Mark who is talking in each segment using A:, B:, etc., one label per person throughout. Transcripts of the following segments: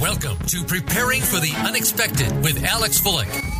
A: Welcome to Preparing for the Unexpected with Alex Fullick.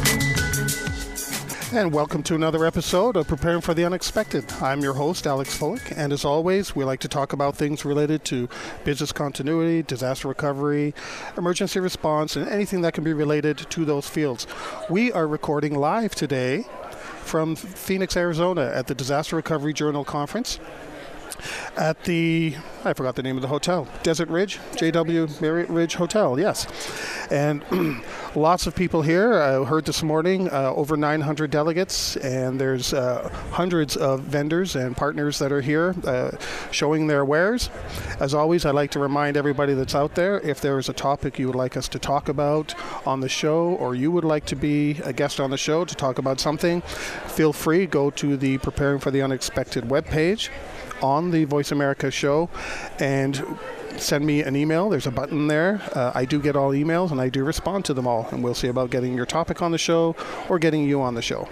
B: And welcome to another episode of Preparing for the Unexpected. I'm your host, Alex Fullick, and as always, we like to talk about things related to business continuity, disaster recovery, emergency response, and anything that can be related to those fields. We are recording live today from Phoenix, Arizona at the Disaster Recovery Journal Conference at the I forgot the name of the hotel, Desert Ridge, JW Marriott Ridge Hotel. Yes, and lots of people here. I heard this morning uh, over 900 delegates, and there's uh, hundreds of vendors and partners that are here uh, showing their wares. As always, I'd like to remind everybody that's out there if there is a topic you would like us to talk about on the show, or you would like to be a guest on the show to talk about something, feel free go to the Preparing for the Unexpected webpage on the Voice America show and send me an email. There's a button there. Uh, I do get all emails and I do respond to them all. And we'll see about getting your topic on the show or getting you on the show.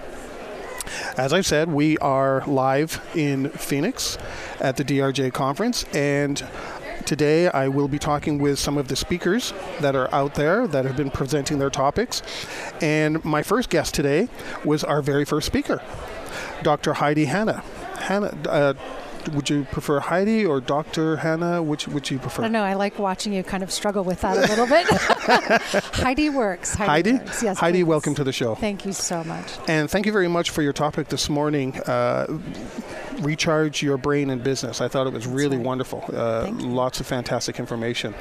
B: As I've said, we are live in Phoenix at the DRJ conference and Today, I will be talking with some of the speakers that are out there that have been presenting their topics. And my first guest today was our very first speaker, Dr. Heidi Hanna. Uh, would you prefer Heidi or Dr. Hanna? Which would you prefer?
C: I don't know. I like watching you kind of struggle with that a little bit. Heidi works.
B: Heidi? Heidi,
C: works. Yes,
B: Heidi welcome to the show.
C: Thank you so much.
B: And thank you very much for your topic this morning. Uh, recharge your brain in business. I thought it was really
C: right.
B: wonderful. Uh, lots of fantastic information.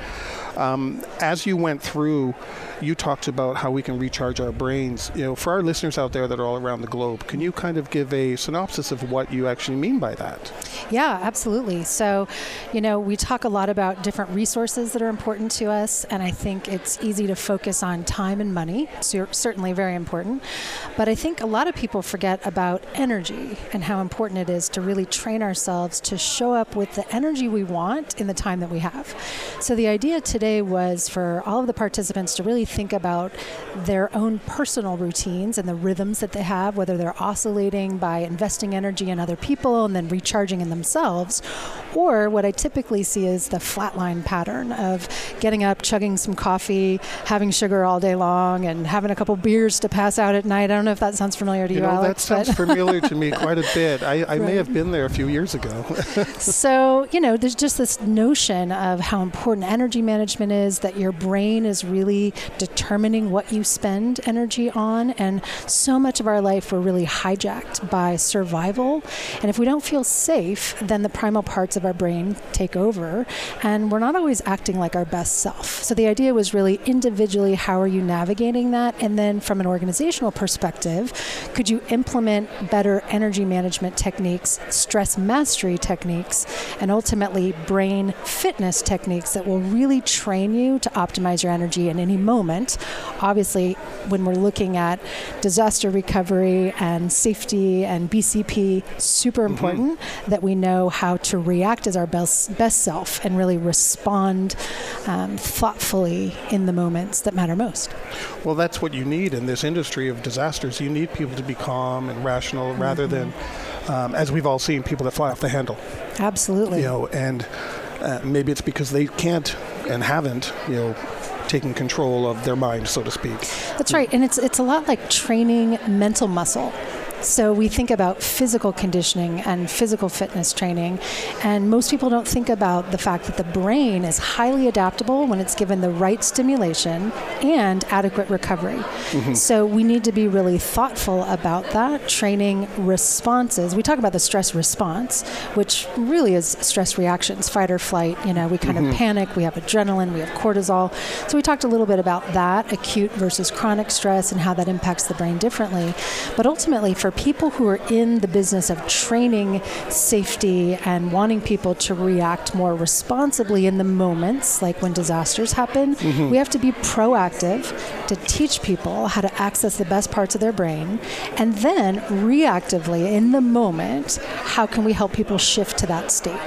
B: Um, as you went through, you talked about how we can recharge our brains. You know, for our listeners out there that are all around the globe, can you kind of give a synopsis of what you actually mean by that?
C: Yeah, absolutely. So, you know, we talk a lot about different resources that are important to us, and I think it's easy to focus on time and money. So certainly very important. But I think a lot of people forget about energy and how important it is to really train ourselves to show up with the energy we want in the time that we have. So the idea today was for all of the participants to really think about their own personal routines and the rhythms that they have, whether they're oscillating by investing energy in other people and then recharging in themselves, or what I typically see is the flatline pattern of getting up, chugging some coffee, having sugar all day long, and having a couple beers to pass out at night. I don't know if that sounds familiar to you,
B: you know,
C: Alex.
B: That sounds familiar to me quite a bit. I, I right. may have been there a few years ago.
C: so, you know, there's just this notion of how important energy management is, that your brain is really determining what you spend energy on. And so much of our life, we're really hijacked by survival. And if we don't feel safe, then the primal parts of our brain take over. And we're not always acting like our best self. So the idea was really individually, how are you navigating that? And then from an organizational perspective, could you implement better energy management techniques, stress mastery techniques, and ultimately brain fitness techniques that will really train you to optimize your energy in any moment? Obviously, when we're looking at disaster recovery and safety and BCP, super important mm-hmm. that we know how to react as our best, best self and really respond um, thoughtfully in the moments that matter most.
B: Well, that's what you need in this industry of disasters. You need people to be calm and rational mm-hmm. rather than, um, as we've all seen, people that fly off the handle.
C: Absolutely.
B: You know, and uh, maybe it's because they can't and haven't, you know, taken control of their mind, so to speak.
C: That's right, and it's it's a lot like training mental muscle. So we think about physical conditioning and physical fitness training, and most people don't think about the fact that the brain is highly adaptable when it's given the right stimulation and adequate recovery. Mm-hmm. So we need to be really thoughtful about that, training responses. We talk about the stress response, which really is stress reactions, fight or flight. You know, we kind mm-hmm. of panic, we have adrenaline, we have cortisol. So we talked a little bit about that, acute versus chronic stress, and how that impacts the brain differently. But ultimately, for for people who are in the business of training safety and wanting people to react more responsibly in the moments, like when disasters happen, mm-hmm. we have to be proactive to teach people how to access the best parts of their brain. And then reactively, in the moment, how can we help people shift to that state?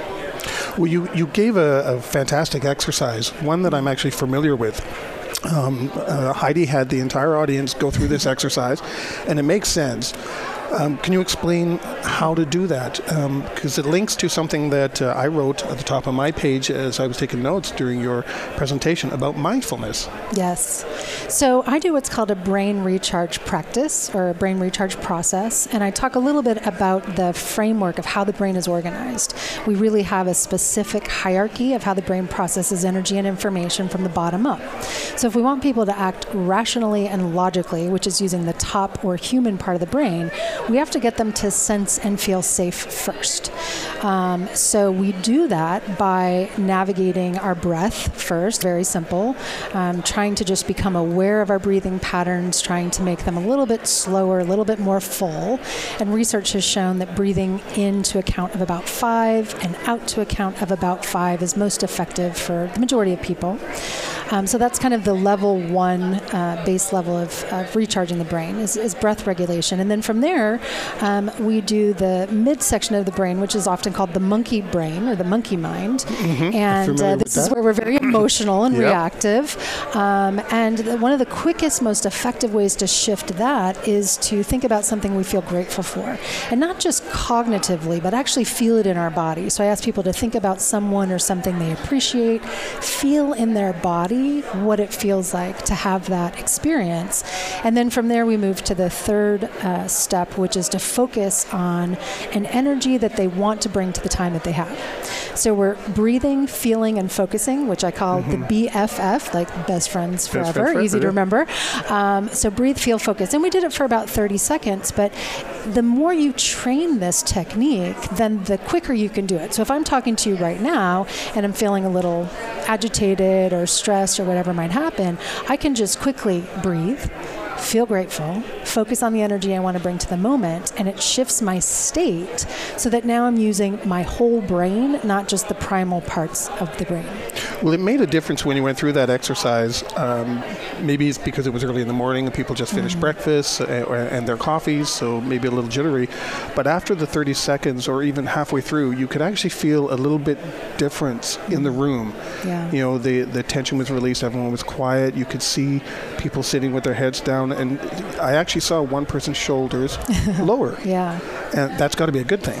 B: Well, you, you gave a, a fantastic exercise, one that I'm actually familiar with. Um, uh, Heidi had the entire audience go through this exercise, and it makes sense. Um, can you explain how to do that? Because um, it links to something that uh, I wrote at the top of my page as I was taking notes during your presentation about mindfulness.
C: Yes. So I do what's called a brain recharge practice or a brain recharge process, and I talk a little bit about the framework of how the brain is organized. We really have a specific hierarchy of how the brain processes energy and information from the bottom up. So if we want people to act rationally and logically, which is using the top or human part of the brain, we have to get them to sense and feel safe first. Um, so we do that by navigating our breath first, very simple, um, trying to just become aware of our breathing patterns, trying to make them a little bit slower, a little bit more full. And research has shown that breathing into a count of about five and out to a count of about five is most effective for the majority of people. Um, so that's kind of the level one uh, base level of, of, recharging the brain is, is, breath regulation. And then from there, um, we do the midsection of the brain, which is often called the monkey brain or the monkey mind. Mm-hmm. And uh, this is where we're very emotional and yep. reactive. Um, and the, one of the quickest, most effective ways to shift that is to think about something we feel grateful for. And not just cognitively, but actually feel it in our body. So I ask people to think about someone or something they appreciate, feel in their body what it feels like to have that experience. And then from there, we move to the third uh, step, which is to focus on an energy that they want to bring to the time that they have. So we're breathing, feeling, and focusing, which I call mm-hmm. the BFF, like best friends forever, best easy to remember. Um, so breathe, feel, focus. And we did it for about 30 seconds, but the more you train this technique, then the quicker you can do it. So if I'm talking to you right now and I'm feeling a little agitated or stressed or whatever might happen, I can just quickly breathe feel grateful, focus on the energy I want to bring to the moment, and it shifts my state so that now I'm using my whole brain, not just the primal parts of the brain.
B: Well, it made a difference when you went through that exercise. Um, maybe it's because it was early in the morning and people just finished mm-hmm. breakfast uh, and their coffees, so maybe a little jittery. But after the 30 seconds or even halfway through, you could actually feel a little bit difference in the mm-hmm. room. Yeah. You know, the, the tension was released, everyone was quiet, you could see people sitting with their heads down, and I actually saw one person's shoulders lower.
C: Yeah.
B: And that's got to be a good thing.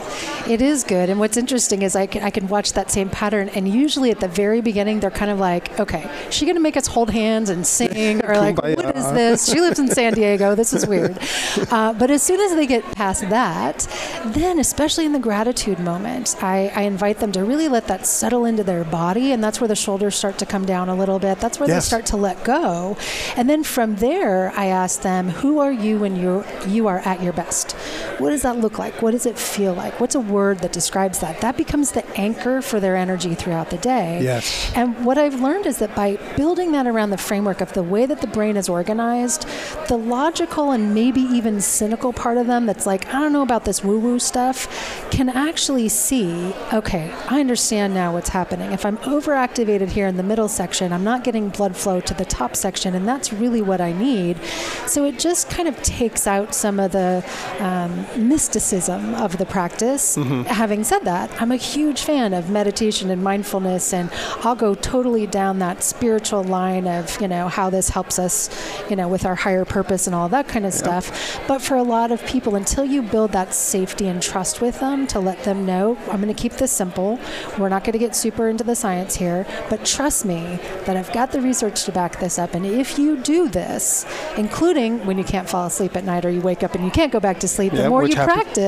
C: It is good. And what's interesting is I can, I can watch that same pattern, and usually at the very beginning, they're kind of like, okay, is she going to make us hold hands and sing? Or like, what is this? She lives in San Diego. This is weird. Uh, but as soon as they get past that, then, especially in the gratitude moment, I, I, invite them to really let that settle into their body. And that's where the shoulders start to come down a little bit. That's where yes. they start to let go. And then from there, I ask them, who are you when you you are at your best? What does that look like? What does it feel like? What's a word that describes that? That becomes the anchor for their energy throughout the day.
B: Yes.
C: And what I've learned is that by building that around the framework of the way that the brain is organized, the logical and maybe even cynical part of them that's like, I don't know about this woo woo stuff, can actually see, okay, I understand now what's happening. If I'm overactivated here in the middle section, I'm not getting blood flow to the top section, and that's really what I need. So it just kind of takes out some of the um, mysticism of the practice. Mm-hmm. Having said that, I'm a huge fan of meditation and mindfulness, and I'll go totally down that spiritual line of, you know, how this helps us, you know, with our higher purpose and all that kind of stuff. But for a lot of people, until you build that safety and trust with them to let them know, I'm going to keep this simple. We're not going to get super into the science here, but trust me that I've got the research to back this up. And if you do this, including when you can't fall asleep at night or you wake up and you can't go back to sleep, yeah, the more you practice,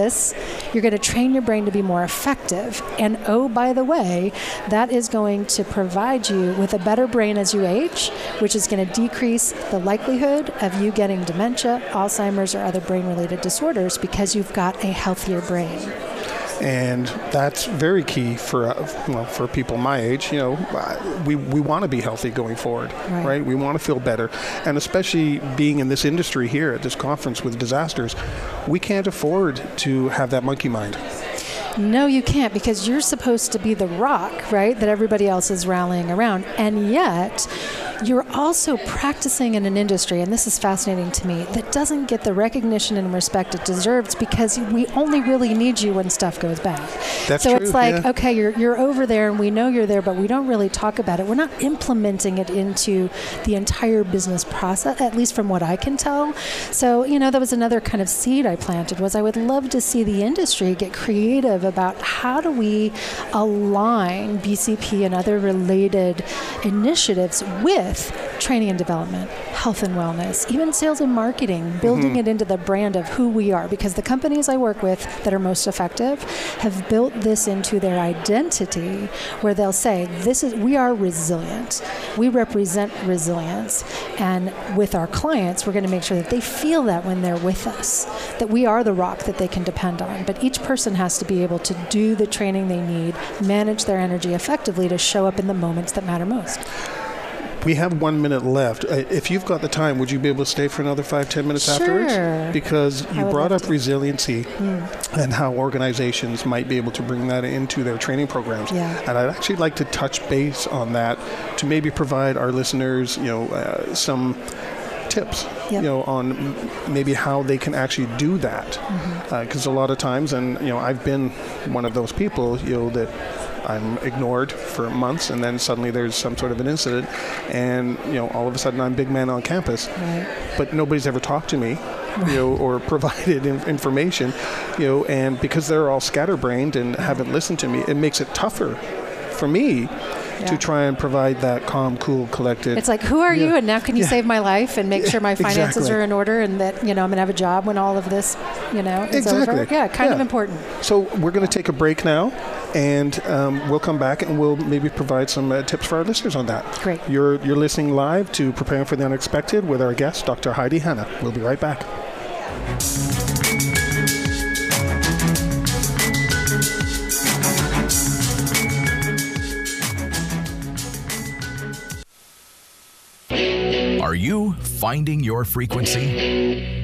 C: you're going to train your brain to be more effective. And oh, by the way, that is going to provide you with a better brain as you age, which is going to decrease the likelihood of you getting dementia, Alzheimer's, or other brain related disorders because you've got a healthier brain.
B: And that's very key for uh, well, for people my age. You know, we we want to be healthy going forward, right? right? We want to feel better, and especially being in this industry here at this conference with disasters, we can't afford to have that monkey mind.
C: No, you can't because you're supposed to be the rock, right? That everybody else is rallying around. And yet, you're also practicing in an industry, and this is fascinating to me, that doesn't get the recognition and respect it deserves because we only really need you when stuff goes bad.
B: That's
C: so
B: true,
C: it's like,
B: yeah.
C: okay, you're, you're over there and we know you're there, but we don't really talk about it. We're not implementing it into the entire business process, at least from what I can tell. So, you know, that was another kind of seed I planted was I would love to see the industry get creative about how do we align BCP and other related initiatives with training and development, health and wellness, even sales and marketing, building mm-hmm. it into the brand of who we are. Because the companies I work with that are most effective have built this into their identity where they'll say, This is we are resilient. We represent resilience. And with our clients, we're going to make sure that they feel that when they're with us, that we are the rock that they can depend on. But each person has to be able to do the training they need, manage their energy effectively to show up in the moments that matter most.
B: We have one minute left. Uh, if you've got the time, would you be able to stay for another five, ten minutes
C: sure.
B: afterwards? Because you brought up
C: to.
B: resiliency mm. and how organizations might be able to bring that into their training programs.
C: Yeah.
B: And I'd actually like to touch base on that to maybe provide our listeners, you know, uh, some tips,
C: yep.
B: you know, on maybe how they can actually do that. Because mm-hmm. uh, a lot of times, and you know, I've been one of those people, you know, that I'm ignored for months, and then suddenly there's some sort of an incident, and you know, all of a sudden I'm big man on campus,
C: right.
B: but nobody's ever talked to me. You know, or provided information, you know, and because they're all scatterbrained and haven't listened to me, it makes it tougher for me yeah. to try and provide that calm, cool, collected.
C: It's like, who are yeah. you, and now can you yeah. save my life and make sure my finances
B: exactly.
C: are in order, and that you know I'm gonna have a job when all of this, you know, is
B: exactly.
C: over. Yeah, kind of important.
B: So we're gonna take a break now, and um, we'll come back and we'll maybe provide some uh, tips for our listeners on that.
C: Great.
B: You're you're listening live to Preparing for the Unexpected with our guest, Dr. Heidi Hanna. We'll be right back.
D: You finding your frequency?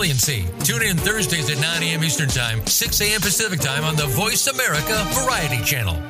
A: resiliency. Tune in Thursdays at 9 a.m. Eastern Time, 6 a.m. Pacific Time on the Voice America Variety Channel.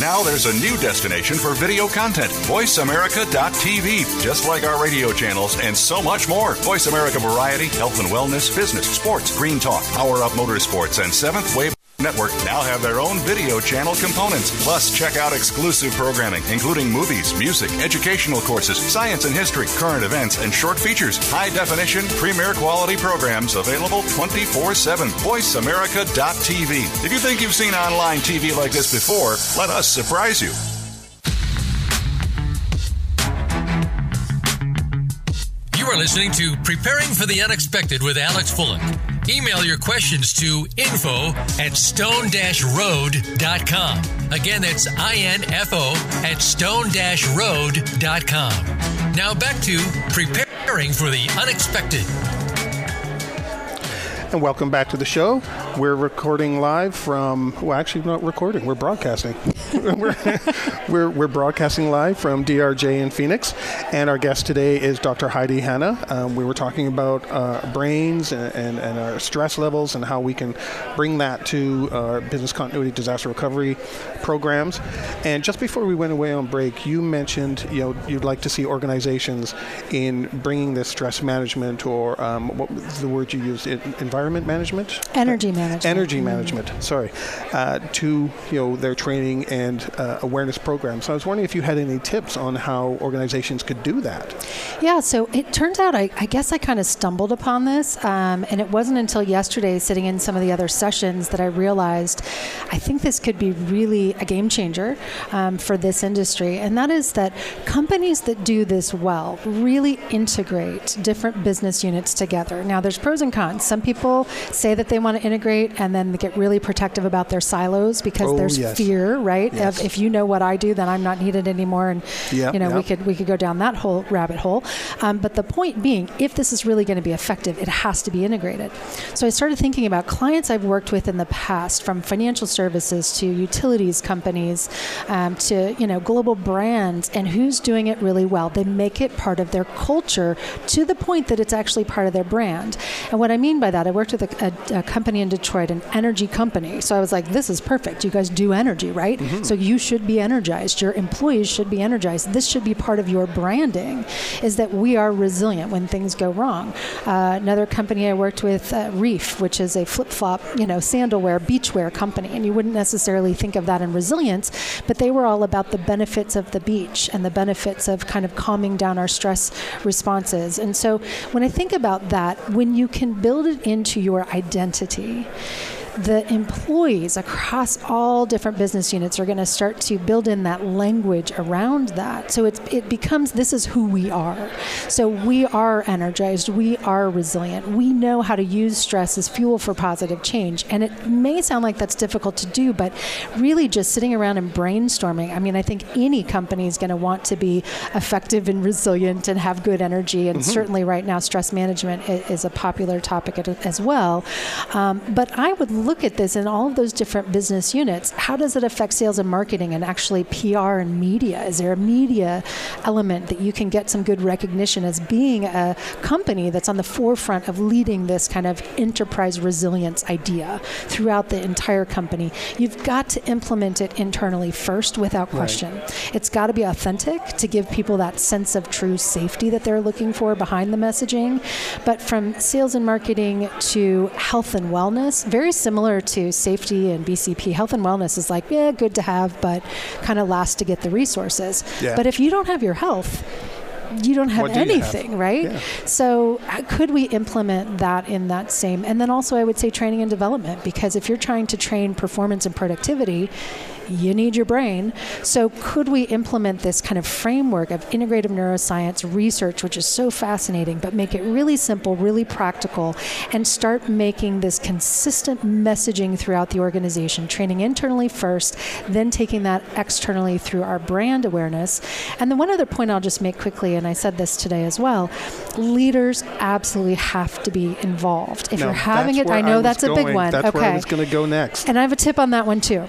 E: Now there's a new destination for video content, voiceamerica.tv, just like our radio channels and so much more. Voice America Variety, Health and Wellness, Business, Sports, Green Talk, Power Up Motorsports, and Seventh Wave Network now have their own video channel components. Plus, check out exclusive programming, including movies, music, educational courses, science and history, current events, and short features. High definition, premier quality programs available 24 7. VoiceAmerica.tv. If you think you've seen online TV like this before, let us surprise you.
A: Listening to Preparing for the Unexpected with Alex Fullick. Email your questions to info at stone-road.com. Again, that's I-N-F-O at stone-road.com. Now back to Preparing for the Unexpected.
B: And welcome back to the show. We're recording live from, well, actually, not recording, we're broadcasting. we're, we're, we're, broadcasting live from DRJ in Phoenix. And our guest today is Dr. Heidi Hanna. Um, we were talking about uh, brains and, and, and, our stress levels and how we can bring that to our business continuity disaster recovery programs. And just before we went away on break, you mentioned you know you'd like to see organizations in bringing this stress management or um, what the word you used? Environment management?
C: Energy management.
B: Energy mm-hmm. management. Sorry, uh, to you know their training and uh, awareness programs. So I was wondering if you had any tips on how organizations could do that.
C: Yeah. So it turns out I, I guess I kind of stumbled upon this, um, and it wasn't until yesterday, sitting in some of the other sessions, that I realized I think this could be really a game changer um, for this industry, and that is that companies that do this well really integrate different business units together. Now, there's pros and cons. Some people say that they want to integrate and then get really protective about their silos because
B: oh,
C: there's
B: yes.
C: fear, right?
B: Yes.
C: Of if you know what I do, then I'm not needed anymore, and
B: yep,
C: you know
B: yep.
C: we could we could go down that whole rabbit hole. Um, but the point being, if this is really going to be effective, it has to be integrated. So I started thinking about clients I've worked with in the past, from financial services to utilities companies um, to you know global brands, and who's doing it really well. They make it part of their culture to the point that it's actually part of their brand. And what I mean by that, I worked with a, a, a company in Detroit, an energy company. So I was like, this is perfect. You guys do energy, right? Mm-hmm. So you should be energized. Your employees should be energized. This should be part of your branding. Is that we are resilient when things go wrong. Uh, another company I worked with, uh, Reef, which is a flip-flop, you know, sandalwear, beachwear company, and you wouldn't necessarily think of that in resilience, but they were all about the benefits of the beach and the benefits of kind of calming down our stress responses. And so when I think about that, when you can build it into your identity, the employees across all different business units are going to start to build in that language around that. So it's, it becomes this is who we are. So we are energized, we are resilient, we know how to use stress as fuel for positive change. And it may sound like that's difficult to do, but really just sitting around and brainstorming. I mean, I think any company is going to want to be effective and resilient and have good energy. And mm-hmm. certainly right now, stress management is a popular topic as well. Um, but I would look at this in all of those different business units, how does it affect sales and marketing and actually PR and media? Is there a media element that you can get some good recognition as being a company that's on the forefront of leading this kind of enterprise resilience idea throughout the entire company? You've got to implement it internally first without question. Right. It's got to be authentic to give people that sense of true safety that they're looking for behind the messaging. But from sales and marketing to health and wellness, very similar similar to safety and BCP. Health and wellness is like, yeah, good to have, but kind of last to get the resources.
B: Yeah.
C: But if you don't have your health, you don't have
B: do
C: anything,
B: have?
C: right?
B: Yeah.
C: So uh, could we implement that in that same? And then also, I would say training and development because if you're trying to train performance and productivity, you need your brain. So, could we implement this kind of framework of integrative neuroscience research, which is so fascinating, but make it really simple, really practical, and start making this consistent messaging throughout the organization, training internally first, then taking that externally through our brand awareness. And then, one other point I'll just make quickly, and I said this today as well leaders absolutely have to be involved. If
B: no,
C: you're having it, I know
B: I
C: that's a
B: going.
C: big one.
B: That's
C: okay.
B: where I was going to go next.
C: And I have a tip on that one too.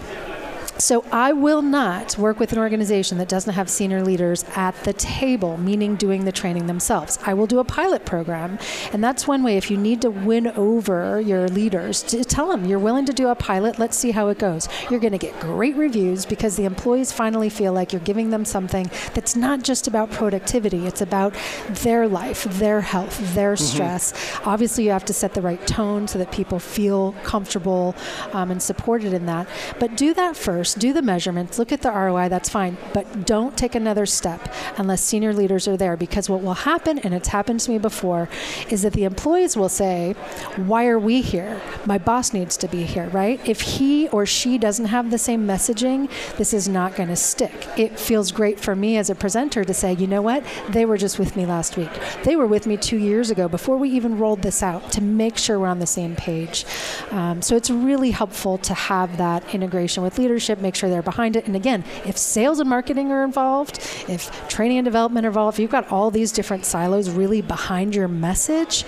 C: So I will not work with an organization that doesn't have senior leaders at the table, meaning doing the training themselves. I will do a pilot program, and that's one way. If you need to win over your leaders, to tell them you're willing to do a pilot. Let's see how it goes. You're going to get great reviews because the employees finally feel like you're giving them something that's not just about productivity. It's about their life, their health, their mm-hmm. stress. Obviously, you have to set the right tone so that people feel comfortable um, and supported in that. But do that first course, do the measurements, look at the ROI, that's fine, but don't take another step unless senior leaders are there because what will happen, and it's happened to me before, is that the employees will say, Why are we here? My boss needs to be here, right? If he or she doesn't have the same messaging, this is not going to stick. It feels great for me as a presenter to say, You know what? They were just with me last week. They were with me two years ago before we even rolled this out to make sure we're on the same page. Um, so it's really helpful to have that integration with leadership, make sure they're behind it. And again, if sales and marketing are involved, if training and development are involved, you've got all these different silos really behind your message,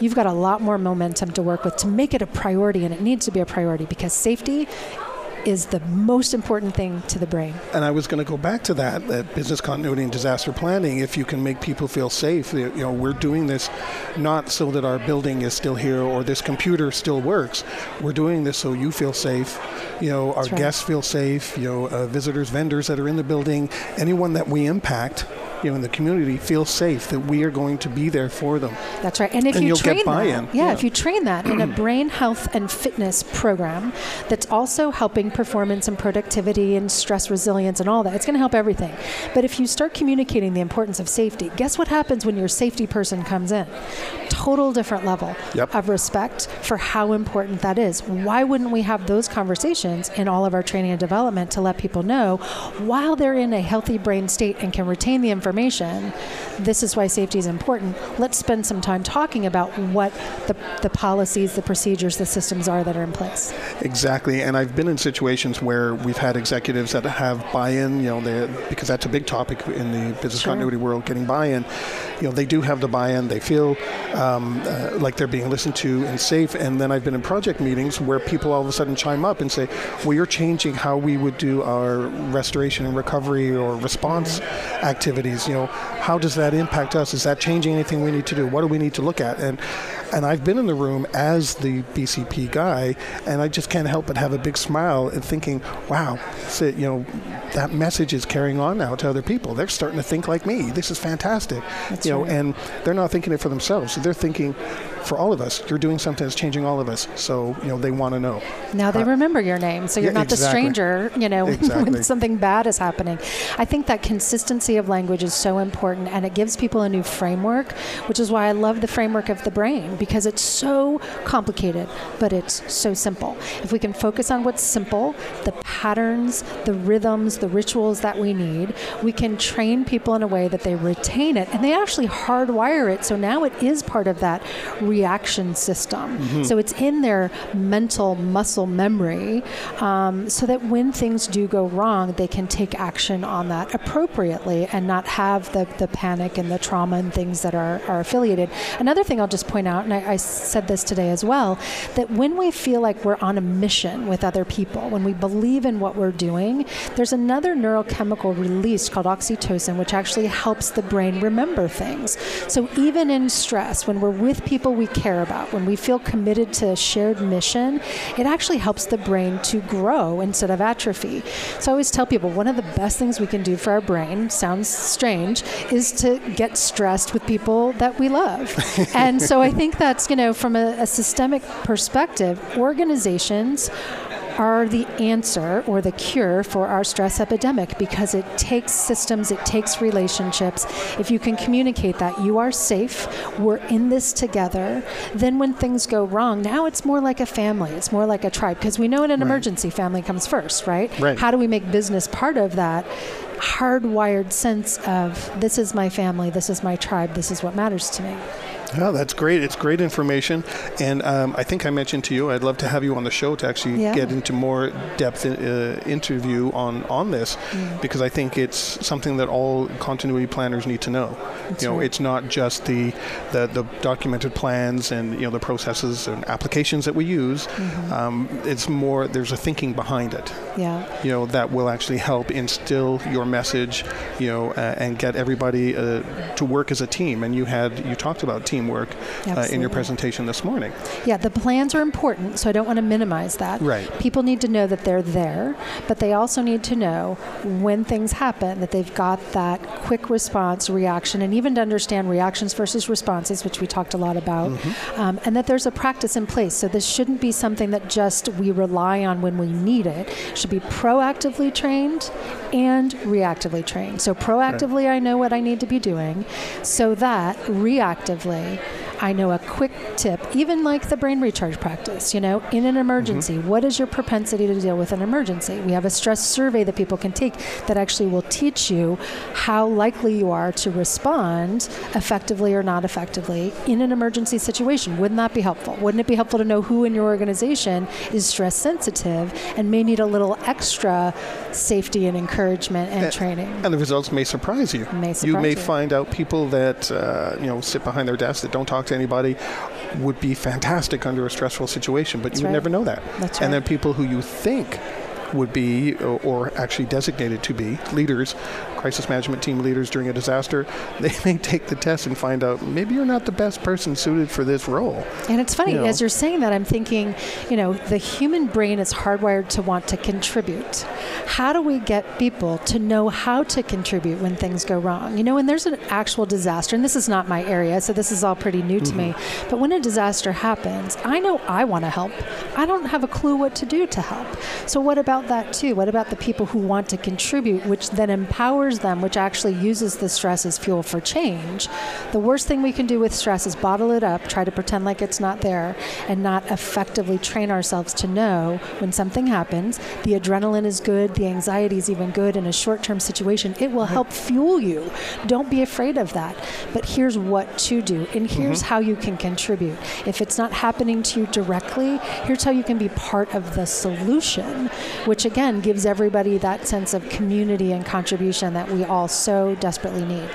C: you've got a lot more momentum to work with to make it a priority, and it needs to be a priority because safety is the most important thing to the brain.
B: And I was going to go back to that, that business continuity and disaster planning. If you can make people feel safe, you know, we're doing this not so that our building is still here or this computer still works. We're doing this so you feel safe, you know, our right. guests feel safe, you know, uh, visitors, vendors that are in the building, anyone that we impact you know in the community feel safe that we are going to be there for them.
C: That's right. And if and you train that, yeah, yeah, if you train that in a brain health and fitness program that's also helping performance and productivity and stress resilience and all that, it's going to help everything. But if you start communicating the importance of safety, guess what happens when your safety person comes in? Total different level
B: yep.
C: of respect for how important that is. Why wouldn't we have those conversations in all of our training and development to let people know while they're in a healthy brain state and can retain the information this is why safety is important. Let's spend some time talking about what the, the policies, the procedures, the systems are that are in place.
B: Exactly. And I've been in situations where we've had executives that have buy in, you know, they, because that's a big topic in the business sure. continuity world, getting buy in. You know, they do have the buy in, they feel um, uh, like they're being listened to and safe. And then I've been in project meetings where people all of a sudden chime up and say, well, you're changing how we would do our restoration and recovery or response activities you know, how does that impact us? Is that changing anything we need to do? What do we need to look at? And and I've been in the room as the BCP guy, and I just can't help but have a big smile and thinking, wow, so, you know, that message is carrying on now to other people. They're starting to think like me. This is fantastic.
C: That's
B: you know,
C: right.
B: and they're not thinking it for themselves. So they're thinking, for all of us. You're doing something that's changing all of us. So, you know, they want to know.
C: Now they uh, remember your name. So you're
B: yeah,
C: not
B: exactly.
C: the stranger, you know,
B: exactly.
C: when something bad is happening. I think that consistency of language is so important and it gives people a new framework, which is why I love the framework of the brain because it's so complicated, but it's so simple. If we can focus on what's simple, the patterns, the rhythms, the rituals that we need, we can train people in a way that they retain it and they actually hardwire it. So now it is part of that reaction system. Mm-hmm. So it's in their mental muscle memory um, so that when things do go wrong, they can take action on that appropriately and not have the, the panic and the trauma and things that are, are affiliated. Another thing I'll just point out, and I, I said this today as well, that when we feel like we're on a mission with other people, when we believe in what we're doing, there's another neurochemical release called oxytocin, which actually helps the brain remember things. So even in stress, when we're with people we care about, when we feel committed to a shared mission, it actually helps the brain to grow instead of atrophy. So I always tell people one of the best things we can do for our brain, sounds strange, is to get stressed with people that we love. and so I think that's, you know, from a, a systemic perspective, organizations are the answer or the cure for our stress epidemic because it takes systems, it takes relationships. If you can communicate that you are safe, we're in this together, then when things go wrong, now it's more like a family, it's more like a tribe because we know in an right. emergency, family comes first, right?
B: right?
C: How do we make business part of that? Hardwired sense of this is my family, this is my tribe, this is what matters to me.
B: Yeah, that's great. It's great information, and um, I think I mentioned to you I'd love to have you on the show to actually
C: yeah.
B: get into more depth in, uh, interview on on this, mm. because I think it's something that all continuity planners need to know.
C: That's
B: you know,
C: right.
B: it's not just the, the, the documented plans and you know the processes and applications that we use. Mm-hmm. Um, it's more there's a thinking behind it.
C: Yeah.
B: You know that will actually help instill your message. You know, uh, and get everybody uh, to work as a team. And you had you talked about team teamwork uh, in your presentation this morning.
C: Yeah, the plans are important, so I don't want to minimize that.
B: Right.
C: People need to know that they're there, but they also need to know when things happen that they've got that quick response, reaction, and even to understand reactions versus responses, which we talked a lot about, mm-hmm. um, and that there's a practice in place. So this shouldn't be something that just we rely on when we need it. it should be proactively trained and reactively trained. So proactively, right. I know what I need to be doing, so that reactively, family I know a quick tip, even like the brain recharge practice, you know, in an emergency, mm-hmm. what is your propensity to deal with an emergency? We have a stress survey that people can take that actually will teach you how likely you are to respond effectively or not effectively in an emergency situation. Wouldn't that be helpful? Wouldn't it be helpful to know who in your organization is stress sensitive and may need a little extra safety and encouragement and, and training?
B: And the results may surprise you.
C: May surprise
B: you may
C: you.
B: find out people that uh, you know sit behind their desks that don't talk to anybody would be fantastic under a stressful situation, but
C: That's
B: you would
C: right.
B: never know that.
C: That's
B: and
C: right.
B: then people who you think would be, or actually designated to be, leaders, crisis management team leaders during a disaster, they may take the test and find out maybe you're not the best person suited for this role.
C: And it's funny,
B: you know.
C: as you're saying that, I'm thinking, you know, the human brain is hardwired to want to contribute. How do we get people to know how to contribute when things go wrong? You know, when there's an actual disaster, and this is not my area, so this is all pretty new to mm-hmm. me, but when a disaster happens, I know I want to help. I don't have a clue what to do to help. So, what about that too? What about the people who want to contribute, which then empowers them, which actually uses the stress as fuel for change? The worst thing we can do with stress is bottle it up, try to pretend like it's not there, and not effectively train ourselves to know when something happens. The adrenaline is good, the anxiety is even good in a short term situation. It will help fuel you. Don't be afraid of that. But here's what to do, and here's mm-hmm. how you can contribute. If it's not happening to you directly, here's how you can be part of the solution, which again gives everybody that sense of community and contribution that we all so desperately need.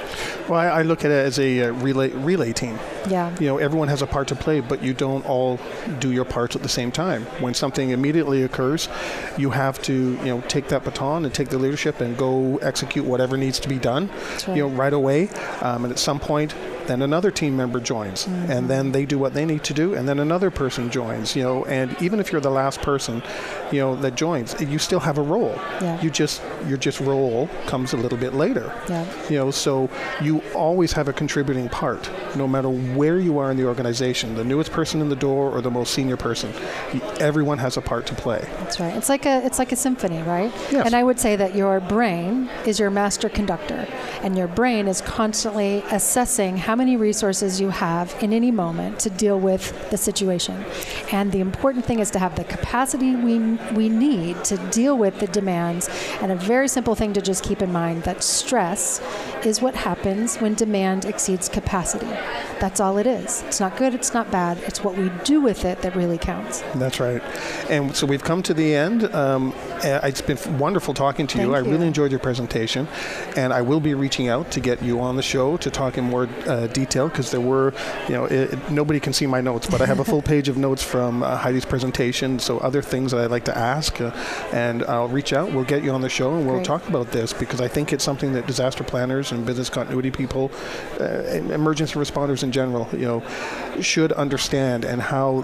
B: Well, I, I look at it as a uh, relay relay team.
C: Yeah.
B: You know, everyone has a part to play, but you don't all do your parts at the same time. When something immediately occurs, you have to, you know, take that baton and take the leadership and go execute whatever needs to be done,
C: right.
B: you know, right away. Um, and at some point, then another team member joins, mm-hmm. and then they do what they need to do, and then another person joins. You know, and even if you're the last person, you know, that joins, you still have a role.
C: Yeah.
B: You just your just role comes a little bit later.
C: Yeah.
B: You know, so you always have a contributing part, no matter where you are in the organization, the newest person in the door or the most senior person. Everyone has a part to play.
C: That's right. It's like a it's like a symphony, right?
B: Yes.
C: And I would say that your brain is your master conductor, and your brain is constantly assessing how many resources you have in any moment to deal with the situation. And the important thing is to have the capacity we we need to deal with the demands. And a very simple thing to just keep in mind that stress is what happens when demand exceeds capacity. That's all it is. It's not good, it's not bad. It's what we do with it that really counts.
B: That's right. And so we've come to the end. Um, uh, it's been wonderful talking to you. I really enjoyed your presentation. And I will be reaching out to get you on the show to talk in more uh, detail because there were, you know, it, it, nobody can see my notes, but I have a full page of notes from uh, Heidi's presentation. So other things that I'd like to ask. Uh, and I'll reach out. We'll get you on the show and we'll
C: Great.
B: talk about this because I think it's something that disaster planners and business continuity people, uh, emergency responders in general, you know, should understand and how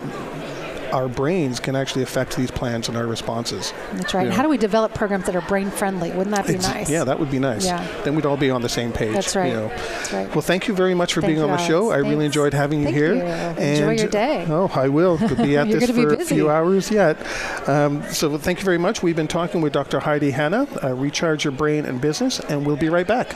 B: our brains can actually affect these plans and our responses.
C: That's right.
B: You know?
C: How do we develop programs that are brain friendly? Wouldn't that be
B: Ex-
C: nice?
B: Yeah, that would be nice.
C: Yeah.
B: Then we'd all be on the same page.
C: That's right.
B: You know.
C: That's right.
B: Well, thank you very much for
C: Thank
B: being on the show.
C: Alex.
B: I really enjoyed having
C: Thank
B: you here.
C: you. Enjoy your day.
B: Oh, I will. We'll be at this for a few hours yet. Um, so thank you very much. We've been talking with Dr. Heidi Hanna, uh, Recharge Your Brain and Business, and we'll be right back.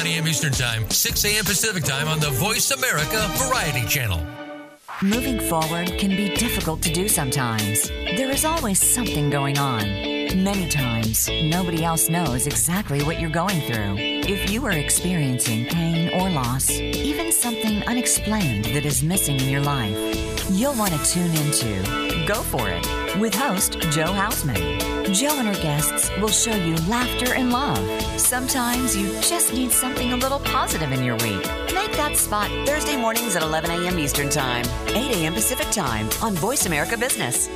A: a.m. Eastern Time, 6 a.m. Pacific Time on the Voice America Variety Channel.
F: Moving forward can be difficult to do sometimes. There is always something going on. Many times, nobody else knows exactly what you're going through. If you are experiencing pain or loss, even something unexplained that is missing in your life, you'll want to tune into Go For It with host Joe Hausman. Joe and her guests will show you laughter and love. Sometimes you just need something a little positive in your week. Make that spot Thursday mornings at 11 a.m. Eastern Time, 8 a.m. Pacific Time on Voice America Business.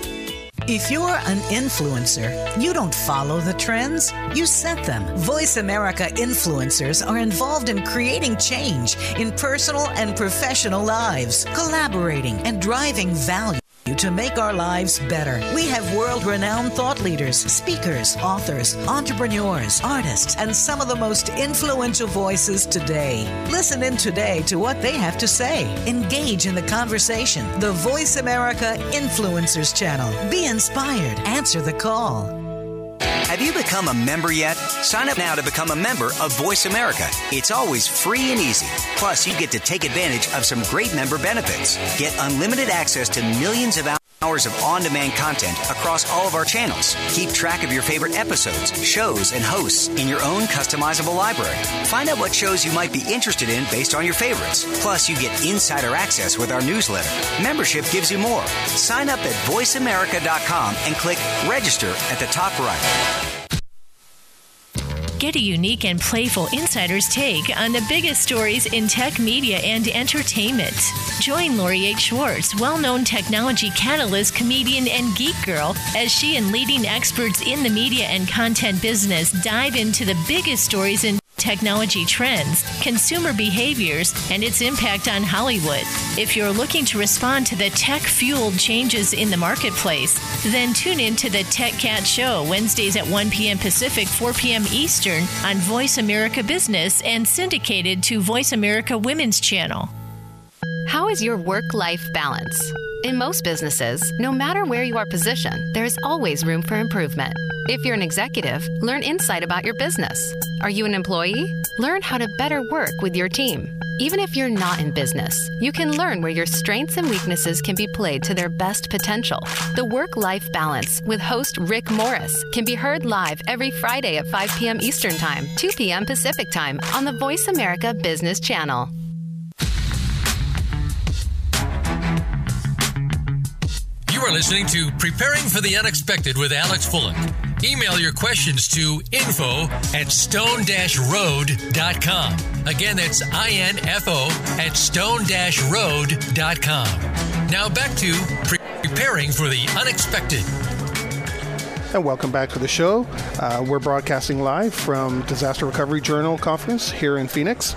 G: If you're an influencer, you don't follow the trends, you set them. Voice America influencers are involved in creating change in personal and professional lives, collaborating and driving value to make our lives better. We have world renowned thought leaders, speakers, authors, entrepreneurs, artists, and some of the most influential voices today. Listen in today to what they have to say. Engage in the conversation. The Voice America Influencers Channel. Be inspired. Answer the call.
H: Have you become a member yet? Sign up now to become a member of Voice America. It's always free and easy. Plus, you get to take advantage of some great member benefits. Get unlimited access to millions of hours of on demand content across all of our channels. Keep track of your favorite episodes, shows, and hosts in your own customizable library. Find out what shows you might be interested in based on your favorites. Plus, you get insider access with our newsletter. Membership gives you more. Sign up at voiceamerica.com and click register at the top right.
I: Get a unique and playful insider's take on the biggest stories in tech media and entertainment. Join Lori H. Schwartz, well known technology catalyst, comedian, and geek girl, as she and leading experts in the media and content business dive into the biggest stories in technology trends, consumer behaviors, and its impact on Hollywood. If you're looking to respond to the tech fueled changes in the marketplace, then tune in to the Tech Cat Show Wednesdays at 1 p.m. Pacific, 4 p.m. Eastern on Voice America Business and syndicated to Voice America Women's Channel.
J: How is your work life balance? In most businesses, no matter where you are positioned, there is always room for improvement. If you're an executive, learn insight about your business. Are you an employee? Learn how to better work with your team. Even if you're not in business, you can learn where your strengths and weaknesses can be played to their best potential. The Work Life Balance with host Rick Morris can be heard live every Friday at 5 p.m. Eastern Time, 2 p.m. Pacific Time on the Voice America Business Channel.
A: Are listening to Preparing for the Unexpected with Alex Fullick. Email your questions to info at stone-road.com. Again, that's I-N-F-O at stone-road.com. Now back to pre- Preparing for the Unexpected.
B: And welcome back to the show. Uh, we're broadcasting live from Disaster Recovery Journal Conference here in Phoenix.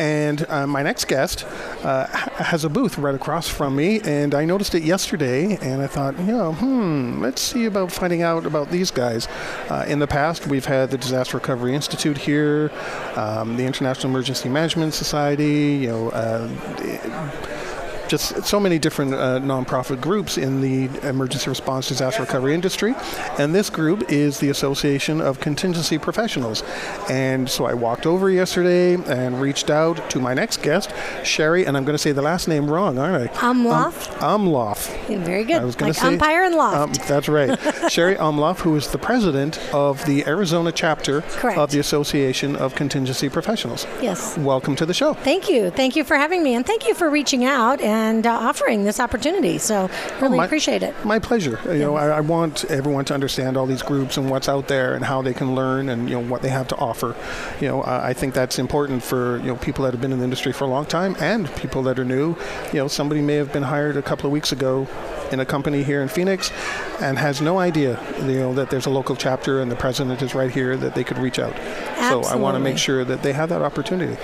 B: And uh, my next guest uh, has a booth right across from me, and I noticed it yesterday, and I thought, you know, hmm, let's see about finding out about these guys. Uh, in the past, we've had the Disaster Recovery Institute here, um, the International Emergency Management Society, you know uh, just so many different uh, nonprofit groups in the emergency response disaster recovery industry. And this group is the Association of Contingency Professionals. And so I walked over yesterday and reached out to my next guest, Sherry, and I'm going to say the last name wrong, aren't I?
K: Umloff.
B: Um, Umloff.
K: Yeah, very good.
B: I was going
K: like
B: to say
K: umpire and loft.
B: Um, that's right. Sherry Umloff, who is the president of the Arizona chapter
K: Correct.
B: of the Association of Contingency Professionals.
K: Yes.
B: Welcome to the show.
K: Thank you. Thank you for having me, and thank you for reaching out and uh, offering this opportunity. So, really
B: my,
K: appreciate it.
B: My pleasure. You know, I, I, want everyone to understand all these groups and what's out there and how they can learn and you know what they have to offer. You know, uh, I think that's important for you know people that have been in the industry for a long time and people that are new. You know, somebody may have been hired a couple of weeks ago in a company here in Phoenix and has no idea, you know, that there's a local chapter and the president is right here that they could reach out.
K: Absolutely.
B: So I want to make sure that they have that opportunity.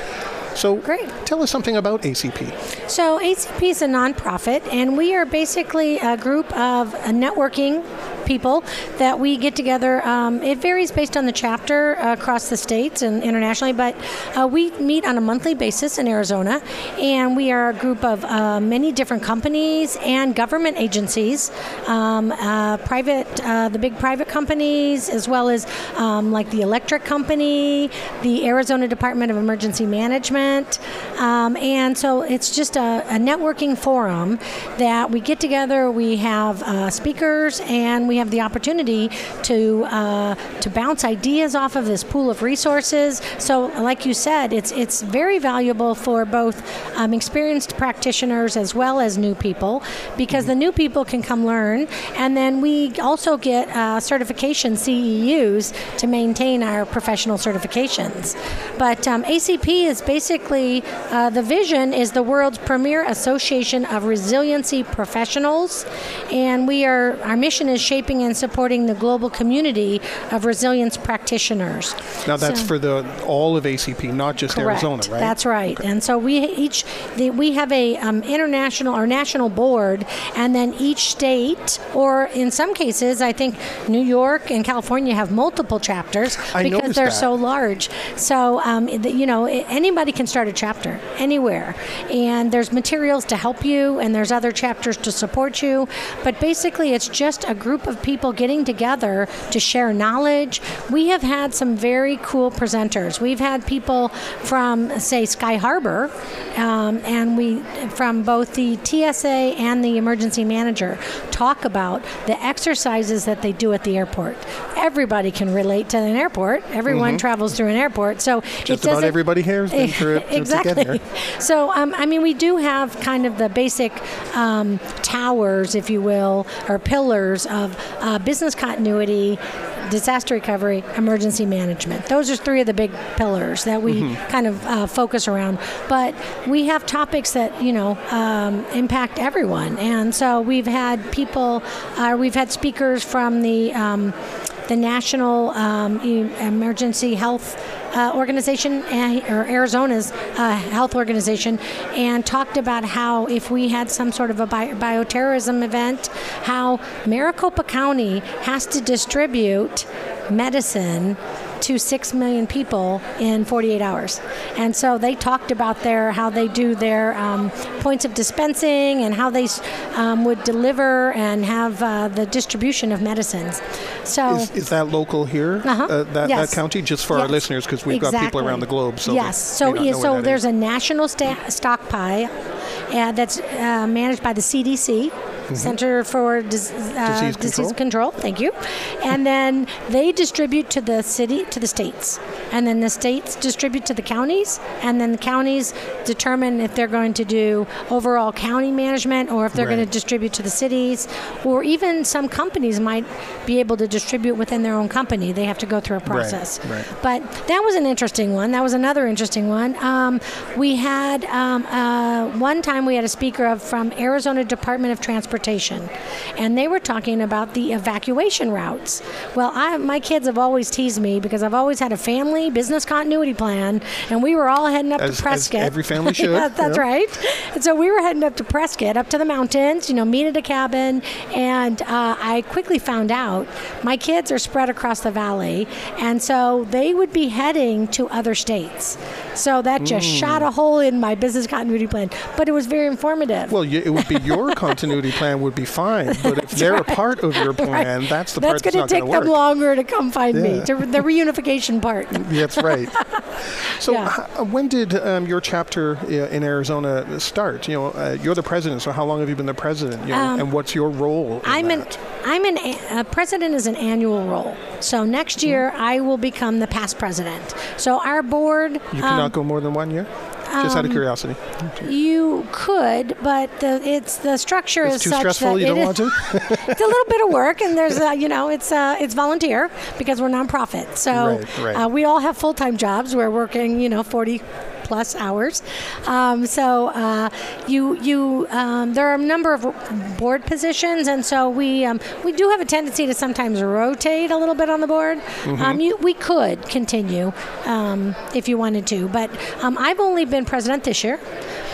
B: So,
K: great.
B: Tell us something about ACP.
K: So, ACP is a nonprofit, and we are basically a group of uh, networking people that we get together. Um, it varies based on the chapter across the states and internationally, but uh, we meet on a monthly basis in Arizona, and we are a group of uh, many different companies and government agencies, um, uh, private, the big private companies, as well as um, like the electric company, the Arizona Department of Emergency Management, um, and so it's just a, a, networking forum that we get together. We have uh, speakers, and we have the opportunity to to bounce ideas off of this pool of resources. So, like you said, it's it's very valuable for both um, experienced practitioners as well as new people because the new people can come learn, and then we also get uh, certification CEUs to maintain our professional certifications. But um, ACP is basically uh, the vision is the world's premier association of resiliency professionals, and we are our mission is shaping and supporting the global community of resilience practitioners.
B: Now that's so, for the all of ACP, not just
K: correct.
B: Arizona, right?
K: That's right. Okay. And so we each the, we have a um, international or national board, and then each state, or in some cases, I think New York and California have multiple chapters
B: I
K: because they're
B: that.
K: so large. So um, you know anybody can start a chapter anywhere, and there's materials to help you, and there's other chapters to support you. But basically, it's just a group of people getting together to share knowledge. We have had some very cool presenters. We've had people from, say, Sky Harbor, um, and we from both the TSA and the emergency manager talk about the exercises that they do at the airport. Everybody can relate to an airport. Everyone mm-hmm. travels through an airport, so
B: just about everybody here has been through it
K: exactly. So, um, I mean, we do have kind of the basic um, towers, if you will, or pillars of uh, business continuity disaster recovery, emergency management. Those are three of the big pillars that we mm-hmm. kind of uh, focus around. But we have topics that you know um, impact everyone, and so we've had people, uh, we've had speakers from the um, the National um, Emergency Health uh, Organization, uh, or Arizona's uh, health organization, and talked about how if we had some sort of a bi- bioterrorism event, how Maricopa County has to distribute medicine to 6 million people in 48 hours. And so they talked about their how they do their um, points of dispensing and how they um, would deliver and have uh, the distribution of medicines. So
B: is, is that local here?
K: Uh-huh.
B: Uh, that,
K: yes.
B: that county, just for
K: yes.
B: our listeners, because we've
K: exactly.
B: got people around the globe. So
K: yes. So so there's is. a national sta- stockpile uh, that's uh, managed by the CDC mm-hmm. Center for Dis- uh,
B: Disease,
K: Disease
B: Control.
K: Control. Thank you. and then they distribute to the city, to the states, and then the states distribute to the counties, and then the counties determine if they're going to do overall county management or if they're
B: Right.
K: going to distribute to the cities, or even some companies might be able to distribute within their own company. They have to go through a process.
B: right.
K: But that was an interesting one. That was another interesting one. Um, we had um, uh, one time we had a speaker of from Arizona Department of Transportation, and they were talking about the evacuation routes. Well, I, my kids have always teased me because I've always had a family business continuity plan, and we were all heading up
B: As-
K: to Prescott.
B: as every family should,
K: yeah, that's
B: yeah.
K: right. And so we were heading up to Prescott, up to the mountains. You know, meet at a cabin, and uh, I quickly found out my kids are spread across the valley, and so they would be heading to other states. So that just
B: Mm.
K: shot a hole in my business continuity plan, but it was very informative.
B: Well, it would be your continuity plan would be fine, but if they're a part of your plan, that's the part
K: that's
B: that's
K: going
B: not
K: to take
B: going to
K: them longer to come find me.
B: Yeah.
K: To, the reunification part.
B: That's right. So,
K: Yeah.
B: h- when did um, your chapter uh, in Arizona start? You know, uh, you're the president, so how long have you been the president? You know,
K: Um,
B: and what's your role?
K: I'm an? I'm an a president is an annual role. So next year I will become the past president. So our board.
B: You cannot
K: um,
B: go more than one year. Just out of
K: um,
B: curiosity.
K: You could, but the, it's the structure
B: It's
K: is such
B: stressful.
K: that
B: You don't want to.
K: it's a little bit of work, and there's uh, you know it's uh, it's volunteer because we're nonprofit. So
B: Right, right.
K: Uh, we all have full time jobs. We're working you know forty plus hours. Um, so uh, you you um, there are a number of board positions, and so we um, we do have a tendency to sometimes rotate a little bit on the board.
L: Mhm.
K: Um, you, we could continue um, if you wanted to, but um, I've only been president this year.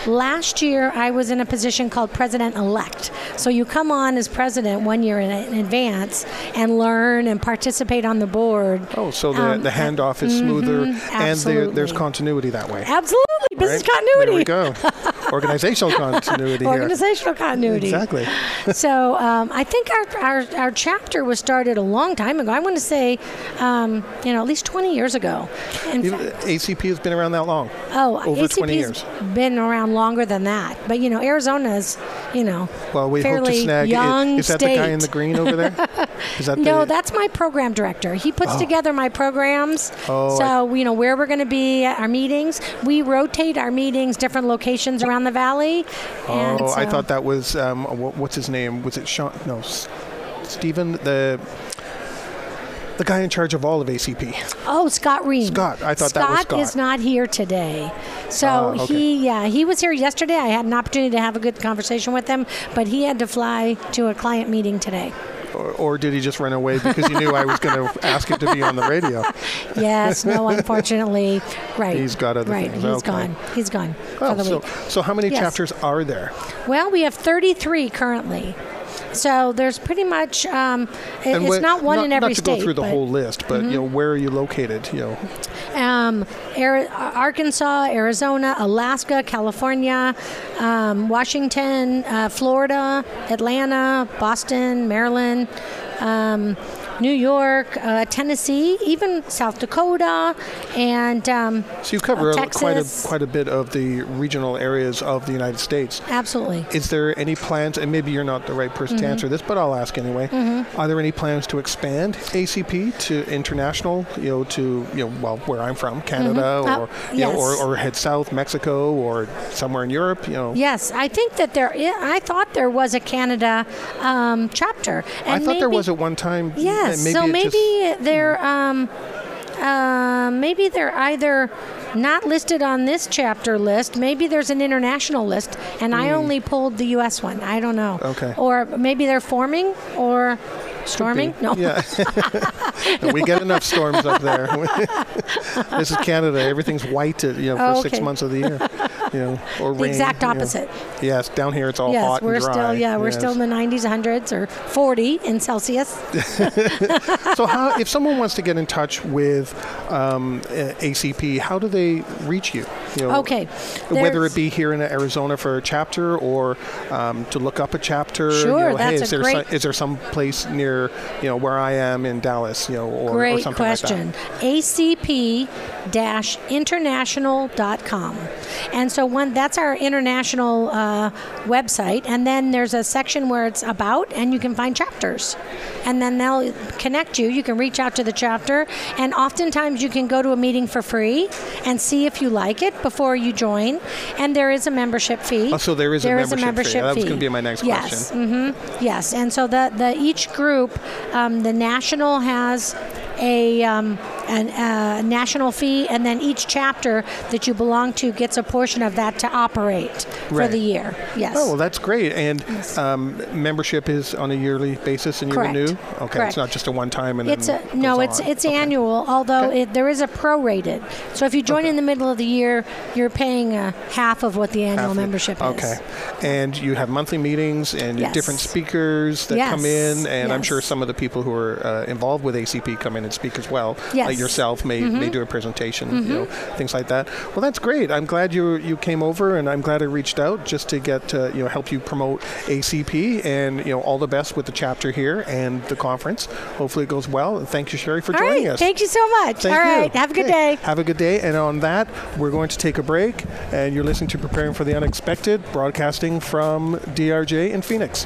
K: Last year, I was in a position called president elect. So you come on as president one year in, in advance and learn and participate on the board.
B: Oh, so the,
K: Um,
B: the handoff is smoother,
K: mhm,
B: and there, there's continuity that way.
K: Absolutely, business
B: Right?
K: continuity.
B: There we go. Organizational continuity here.
K: Organizational continuity.
B: Exactly.
K: so um, I think our, our, our chapter was started a long time ago. I want to say, um, you know, at least 20 years ago. In
B: ACP has been around that long.
K: Oh,
B: over 20
K: ACP's
B: years.
K: been around longer than that. But you know, Arizona's, you know,
B: Well, we hope to
K: fairly
B: snag.
K: young
B: is that the guy in the green over there? Is that
K: no,
B: the,
K: that's my program director. He puts
B: Oh.
K: together my programs.
B: Oh,
K: so you know where we're going to be at our meetings. We rotate our meetings, different locations around the valley.
B: Oh, I thought that was um, what's his name? Was it Sean? No, Stephen the the guy in charge of all of ACP.
K: Oh, Scott Ream.
B: Scott, I thought that was Scott.
K: is not here today. So
B: Ah, okay.
K: he, yeah, he was here yesterday. I had an opportunity to have a good conversation with him, but he had to fly to a client meeting today.
B: Or, or did he just run away because he knew I was going to ask him to be on the radio?
K: Yes, no, unfortunately, right.
B: He's got other
K: right.
B: things.
K: He's
B: Okay.
K: gone. He's gone
B: Oh, so,
K: week.
B: so how many
K: Yes.
B: chapters are there?
K: Well, we have 33 currently. So there's pretty much um, it- it's not one in every
B: not to
K: state.
B: go through the
K: but-
B: whole list, but
K: Mhm.
B: you know where are you located? You know,
K: um, Ari- Arkansas, Arizona, Alaska, California, um, Washington, uh, Florida, Atlanta, Boston, Maryland. New York, uh, Tennessee, even South Dakota, and um,
B: so you cover
K: uh,
B: quite a quite a bit of the regional areas of the United States.
K: Absolutely.
B: Is there any plans, and maybe you're not the right person to
K: Mhm.
B: answer this, but I'll ask anyway.
K: Mhm.
B: Are there any plans to expand ACP to international, you know, to, you know, well, where I'm from, Canada,
K: Mhm. Uh,
B: or, you know, or, or head south, Mexico, or somewhere in Europe, you know?
K: Yes, I think that there. I I thought there was a Canada um, chapter.
B: I
K: And
B: thought there was at one time.
K: Yes.
B: And maybe
K: so maybe
B: just-
K: they're um, uh, maybe they're either not listed on this chapter list. Maybe there's an international list, and I
B: Hmm.
K: only pulled the U.S. one. I don't know.
B: Okay.
K: Or maybe they're forming or storming. No.
B: Yeah. we get enough storms up there. this is Canada. Everything's white, you know, for
K: Oh,
B: six
K: okay.
B: months of the year. You know, or
K: The
B: rain.
K: exact
B: you know.
K: opposite.
B: Yes, down here it's all
K: yes,
B: hot
K: we're
B: and dry.
K: still yeah we're
B: Yes.
K: still in the 90s, 100s, or 40 in Celsius.
B: so how, if someone wants to get in touch with um, ACP, how do they reach you? you know,
K: Okay,
B: Whether it be here in Arizona for a chapter or um, to look up a chapter. you
K: Sure,
B: know, hey,
K: that's
B: is
K: a
B: there
K: great-
B: some, is there some place near you know where I am in Dallas, you know, or, or
K: Great
B: something
K: question.
B: like
K: ACP international.com. And so one that's our international uh, website. And then there's a section where it's about, and you can find chapters. And then they'll connect you. You can reach out to the chapter. And oftentimes you can go to a meeting for free and see if you like it before you join. And there is a membership fee.
B: Oh, so there is a
K: There
B: membership fee. That was
K: fee.
B: gonna be my next
K: yes.
B: question.
K: hmm Yes. And so the, the each group, um, the national has a um, an, uh, national fee, and then each chapter that you belong to gets a portion of that to operate for the year. Yes.
B: Oh, well, that's great. And um, membership is on a yearly basis, and you
K: Correct.
B: renew. Okay,
K: Correct.
B: it's not just a one time and
K: It's a no. It's
B: on.
K: it's annual. Although it, there is a prorated. So if you join in the middle of the year, you're paying uh, half of what the annual
B: Half
K: membership
B: Okay.
K: is.
B: And you have monthly meetings and
K: Yes.
B: different speakers that come in, and I'm sure some of the people who are uh, involved with ACP come in and speak as well.
K: Yes.
B: Like yourself may, may
K: Mhm.
B: do a presentation,
K: Mhm.
B: you know, things like that. Well, that's great. I'm glad you you came over, and I'm glad I reached out just to get uh, you know help you promote ACP, and you know all the best with the chapter here and the conference. Hopefully it goes well. And thank you, Sherry, for
K: All
B: joining
K: right.
B: us.
K: Thank you so much.
B: Thank
K: All
B: you.
K: right. Have a good
B: Okay.
K: day.
B: Have a good day. And on that, we're going to take a break. And you're listening to Preparing for the Unexpected, broadcasting from DRJ in Phoenix.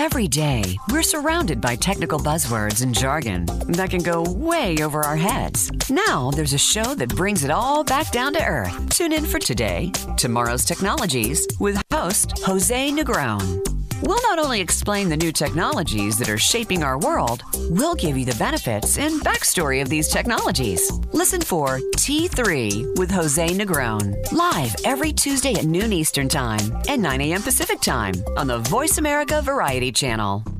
F: Every day, we're surrounded by technical buzzwords and jargon that can go way over our heads. Now, there's a show that brings it all back down to earth. Tune in for today, tomorrow's technologies, with host Jose Negron. We'll not only explain the new technologies that are shaping our world, we'll give you the benefits and backstory of these technologies. Listen for T3 with Jose Negron, live every Tuesday at noon Eastern Time and 9 a.m. Pacific Time on the Voice America Variety Channel.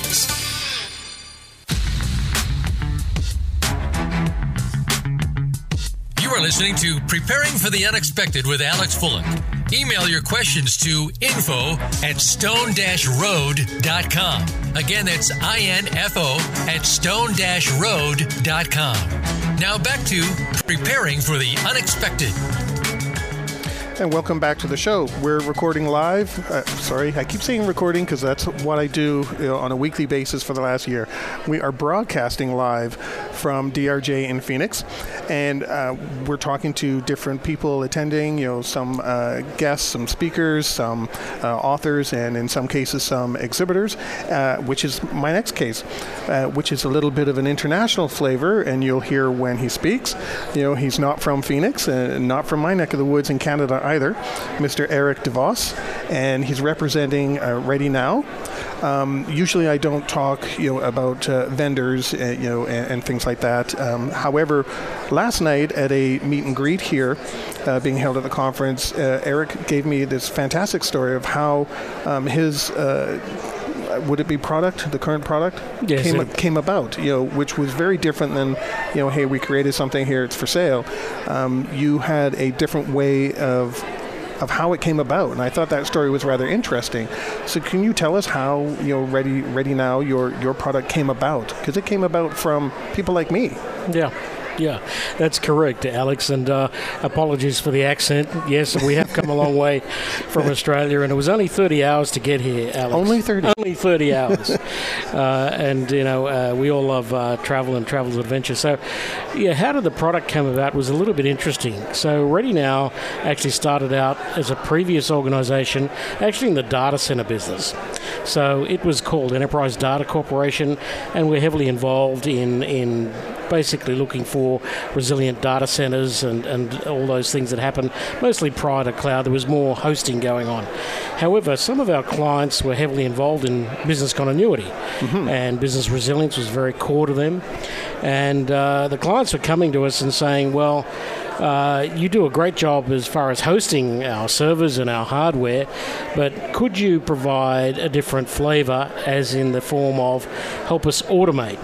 A: You are listening to Preparing for the Unexpected with Alex Fullick. Email your questions to info at stone-road.com. Again, that's I-N-F-O at stone-road.com. Now back to Preparing for the Unexpected.
B: And welcome back to the show. We're recording live. Uh, sorry, I keep saying recording because that's what I do you know, on a weekly basis for the last year. We are broadcasting live from DRJ in Phoenix, and uh, we're talking to different people attending. You know, some uh, guests, some speakers, some uh, authors, and in some cases some exhibitors. uh, which is my next case, uh, which is a little bit of an international flavor, and you'll hear when he speaks. You know, he's not from Phoenix, and not from my neck of the woods in Canada either, Mr. Eric DeVos, and he's representing uh, Ready Now. Um, usually, I don't talk, you know, about uh, vendors, uh, you know, and, and things like that. Um, however, last night at a meet and greet here, uh, being held at the conference, uh, Eric gave me this fantastic story of how um, his uh, would it be product, the current product,
M: Yes,
B: came,
M: it-
B: came about, you know, which was very different than, you know, hey, we created something here, it's for sale. Um, you had a different way of of how it came about, and I thought that story was rather interesting. So, can you tell us how you know Ready Ready Now your your product came about? Because it came about from people like me.
M: Yeah. Yeah, that's correct, Alex. And uh, apologies for the accent. Yes, we have come a long way from Australia, and it was only 30 hours to get here, Alex.
B: Only 30?
M: Only 30 hours. uh, and, you know, uh, we all love uh, travel and travel's adventure. So, yeah, how did the product come about was a little bit interesting. So, Ready Now actually started out as a previous organization, actually in the data center business. So, it was called Enterprise Data Corporation, and we're heavily involved in, in basically looking for resilient data centers and, and all those things that happen mostly prior to cloud. There was more hosting going on. However, some of our clients were heavily involved in business continuity, and business resilience was very core to them. And uh, the clients were coming to us and saying, well, uh, you do a great job as far as hosting our servers and our hardware, but could you provide a different flavor, as in the form of help us automate?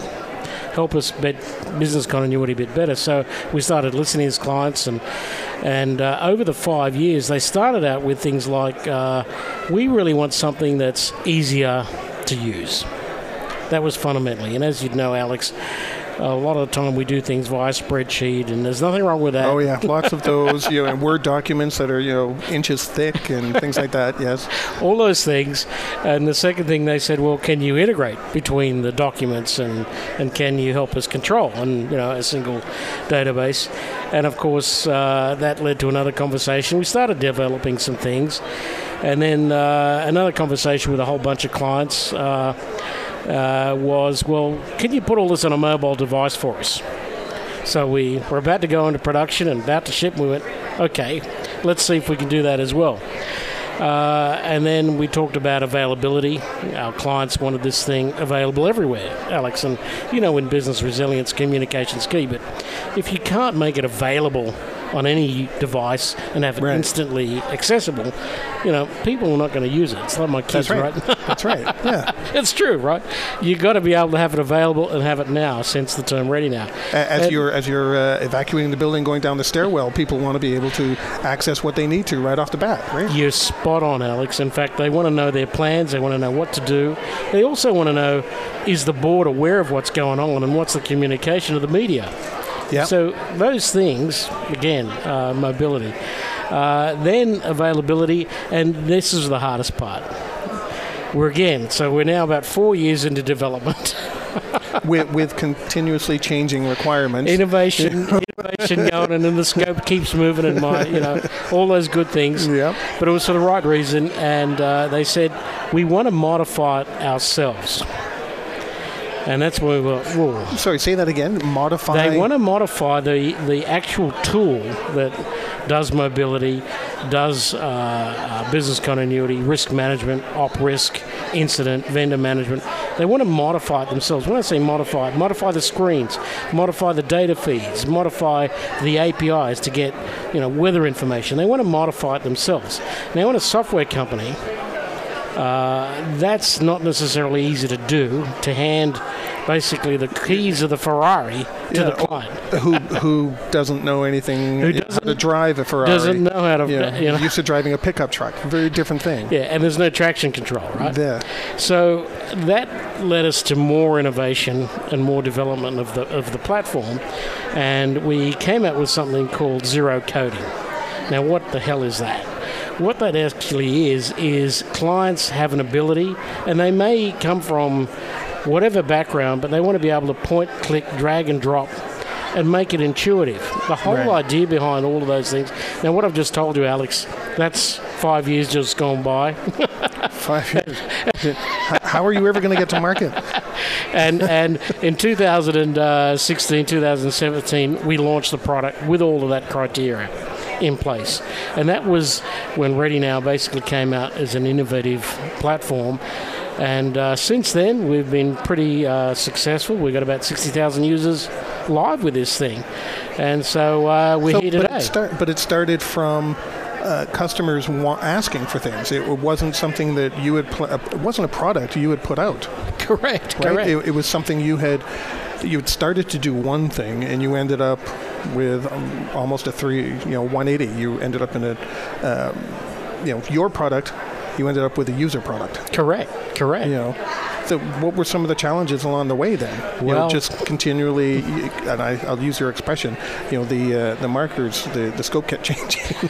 M: Help us bet business continuity a bit better. So we started listening to clients, and and uh, over the five years, they started out with things like, uh, we really want something that's easier to use. That was fundamentally, and as you'd know, Alex. A lot of the time we do things via spreadsheet, and there's nothing wrong with that.
B: Oh yeah, lots of those, you know, and Word documents that are you know inches thick and things like that. Yes,
M: all those things. And the second thing they said, well, can you integrate between the documents and and can you help us control and you know a single database? And of course, uh, that led to another conversation. We started developing some things, and then uh, another conversation with a whole bunch of clients. Uh, uh, was, well, can you put all this on a mobile device for us? So we were about to go into production and about to ship. And we went, okay, let's see if we can do that as well. Uh, and then we talked about availability. Our clients wanted this thing available everywhere, Alex. And you know, in business resilience, communication's key. But if you can't make it available on any device and have it right. instantly accessible, you know, people are not going to use it. It's like my kids,
B: That's right?
M: right?
B: That's right. Yeah,
M: it's true, right? You've got to be able to have it available and have it now. Since the term "ready now,"
B: as and you're as you're uh, evacuating the building, going down the stairwell, people want to be able to access what they need to right off the bat, right?
M: You're spot on, Alex. In fact, they want to know their plans. They want to know what to do. They also want to know is the board aware of what's going on and what's the communication of the media.
B: Yep.
M: So those things, again, uh, mobility. Uh, then availability, and this is the hardest part. We're again, so we're now about four years into development.
B: with, with continuously changing requirements.
M: Innovation, innovation going, and then the scope keeps moving, and my, you know, all those good things.
B: Yeah.
M: But it was for the right reason, and uh, they said we want to modify it ourselves and that's where we're. Whoa.
B: Sorry, say that again. Modify.
M: They want to modify the the actual tool that does mobility, does uh, uh, business continuity, risk management, op risk, incident, vendor management. They want to modify it themselves. When I say modify modify the screens, modify the data feeds, modify the APIs to get you know weather information. They want to modify it themselves. Now, in a software company, uh, that's not necessarily easy to do, to hand basically the keys of the Ferrari to yeah, the client.
B: who who doesn't know anything
M: who
B: doesn't, how to drive a Ferrari.
M: Doesn't know how to.
B: Yeah,
M: you know.
B: Used to driving a pickup truck. Very different thing.
M: Yeah, and there's no traction control, right?
B: Yeah.
M: So that led us to more innovation and more development of the of the platform, and we came out with something called zero coding. Now, what the hell is that? What that actually is is clients have an ability, and they may come from whatever background, but they want to be able to point, click, drag, and drop. And make it intuitive. The whole right. idea behind all of those things. Now, what I've just told you, Alex, that's five years just gone by.
B: five years. How are you ever going to get to market?
M: and and in 2016, uh, 2017, we launched the product with all of that criteria in place. And that was when Ready Now basically came out as an innovative platform. And uh, since then, we've been pretty uh, successful. We've got about 60,000 users live with this thing. And so uh, we're so, here today.
B: But it, start, but it started from uh, customers want, asking for things. It wasn't something that you had. Pl- it wasn't a product you had put out.
M: Correct.
B: Right?
M: Correct.
B: It, it, was something you had. You had started to do one thing, and you ended up with um, almost a three, you know, 180. You ended up in a, um, you know, your product. You ended up with a user product.
M: Correct. Correct.
B: You know, so what were some of the challenges along the way then?
M: Well,
B: you know, just continually, and I, will use your expression. You know, the uh, the markers, the the scope kept changing.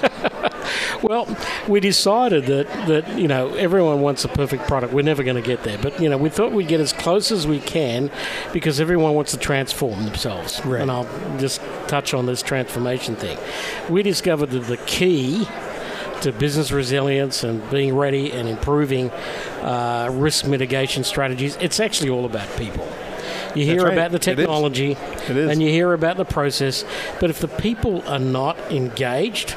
M: Well, we decided that, that you know everyone wants a perfect product. We're never going to get there, but you know we thought we'd get as close as we can because everyone wants to transform themselves.
B: Right.
M: And I'll just touch on this transformation thing. We discovered that the key to business resilience and being ready and improving uh, risk mitigation strategies, it's actually all about people. You hear
B: right.
M: about the technology
B: it is.
M: and you hear about the process, but if the people are not engaged,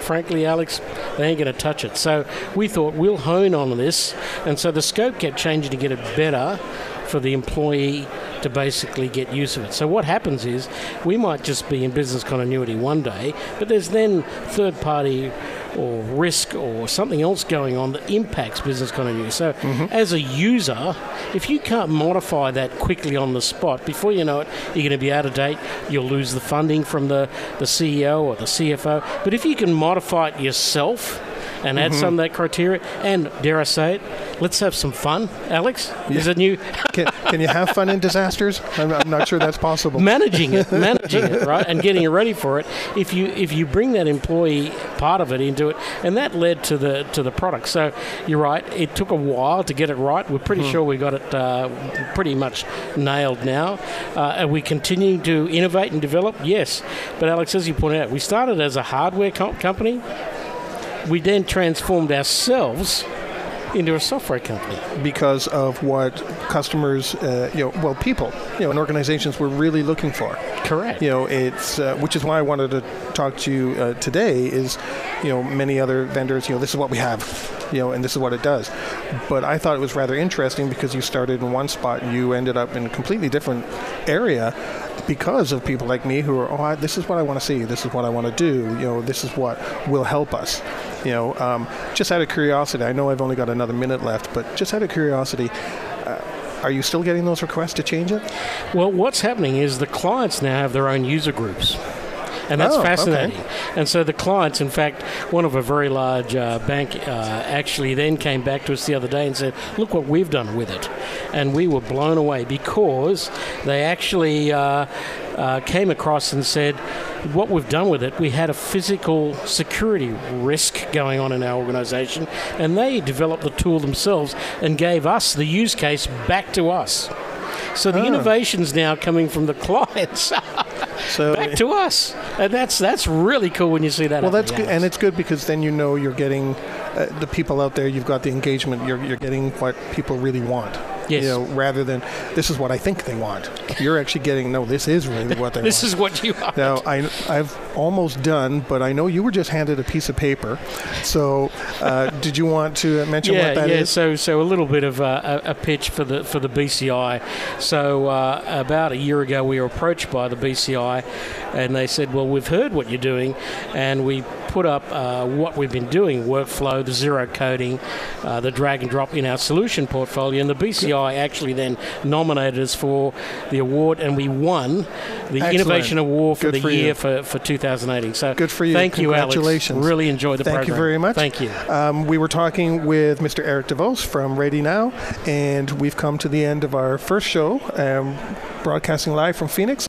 M: frankly, Alex, they ain't going to touch it. So we thought we'll hone on this, and so the scope kept changing to get it better for the employee to basically get use of it. So what happens is we might just be in business continuity one day, but there's then third party or risk or something else going on that impacts business continuity. So, mm-hmm. as a user, if you can't modify that quickly on the spot, before you know it, you're going to be out of date. You'll lose the funding from the, the CEO or the CFO. But if you can modify it yourself, and add mm-hmm. some of that criteria, and dare I say it, let's have some fun, Alex. Is it new?
B: can, can you have fun in disasters? I'm, I'm not sure that's possible.
M: managing it, managing it, right, and getting ready for it. If you if you bring that employee part of it into it, and that led to the to the product. So you're right. It took a while to get it right. We're pretty
B: Hmm.
M: sure we got it uh, pretty much nailed now. Uh, are we continuing to innovate and develop? Yes, but Alex, as you pointed out, we started as a hardware co- company. We then transformed ourselves into a software company.
B: because of what customers, uh, you know, well, people, you know, and organizations were really looking for.
M: Correct.
B: You know, it's uh, which is why I wanted to talk to you uh, today. Is you know, many other vendors, you know, this is what we have, you know, and this is what it does. But I thought it was rather interesting because you started in one spot, and you ended up in a completely different area. Because of people like me who are, oh, I, this is what I want to see. This is what I want to do. You know, this is what will help us. You know, um, just out of curiosity, I know I've only got another minute left, but just out of curiosity, uh, are you still getting those requests to change it?
M: Well, what's happening is the clients now have their own user groups. And that's
B: Oh, okay.
M: fascinating. And so the clients, in fact, one of a very large uh, bank uh, actually then came back to us the other day and said, Look what we've done with it. And we were blown away because they actually uh, uh, came across and said, What we've done with it, we had a physical security risk going on in our organization. And they developed the tool themselves and gave us the use case back to us. So the
B: Ah.
M: innovation's now coming from the clients
B: So
M: back to us, and that's that's really cool when you see that.
B: Well, that's good, and it's good because then you know you're getting uh, the people out there. You've got the engagement. You're you're getting what people really want.
M: Yes.
B: You know, rather than this is what I think they want. You're actually getting no. This is really what they want.
M: This
B: want.
M: is what you want.
B: Now I I've almost done, but I know you were just handed a piece of paper. So uh, did you want to mention
M: yeah,
B: what that
M: yeah.
B: is?
M: So, so a little bit of a, a pitch for the for the BCI. So, uh, about a year ago, we were approached by the BCI, and they said, "Well, we've heard what you're doing, and we put up uh, what we've been doing: workflow, the zero coding, uh, the drag and drop in our solution portfolio." And the BCI actually then nominated us for the award, and we won the
B: Excellent.
M: Innovation Award for
B: Good
M: the
B: for
M: year
B: you.
M: for, for 2018. So,
B: Good for you.
M: Thank you, Alex.
B: Congratulations.
M: Really enjoyed the
B: Thank
M: program.
B: you very much.
M: Thank you.
B: Um, we were talking with Mr. Eric DeVos from Ready Now, and we've come to the end of our first show, um, broadcasting live from Phoenix.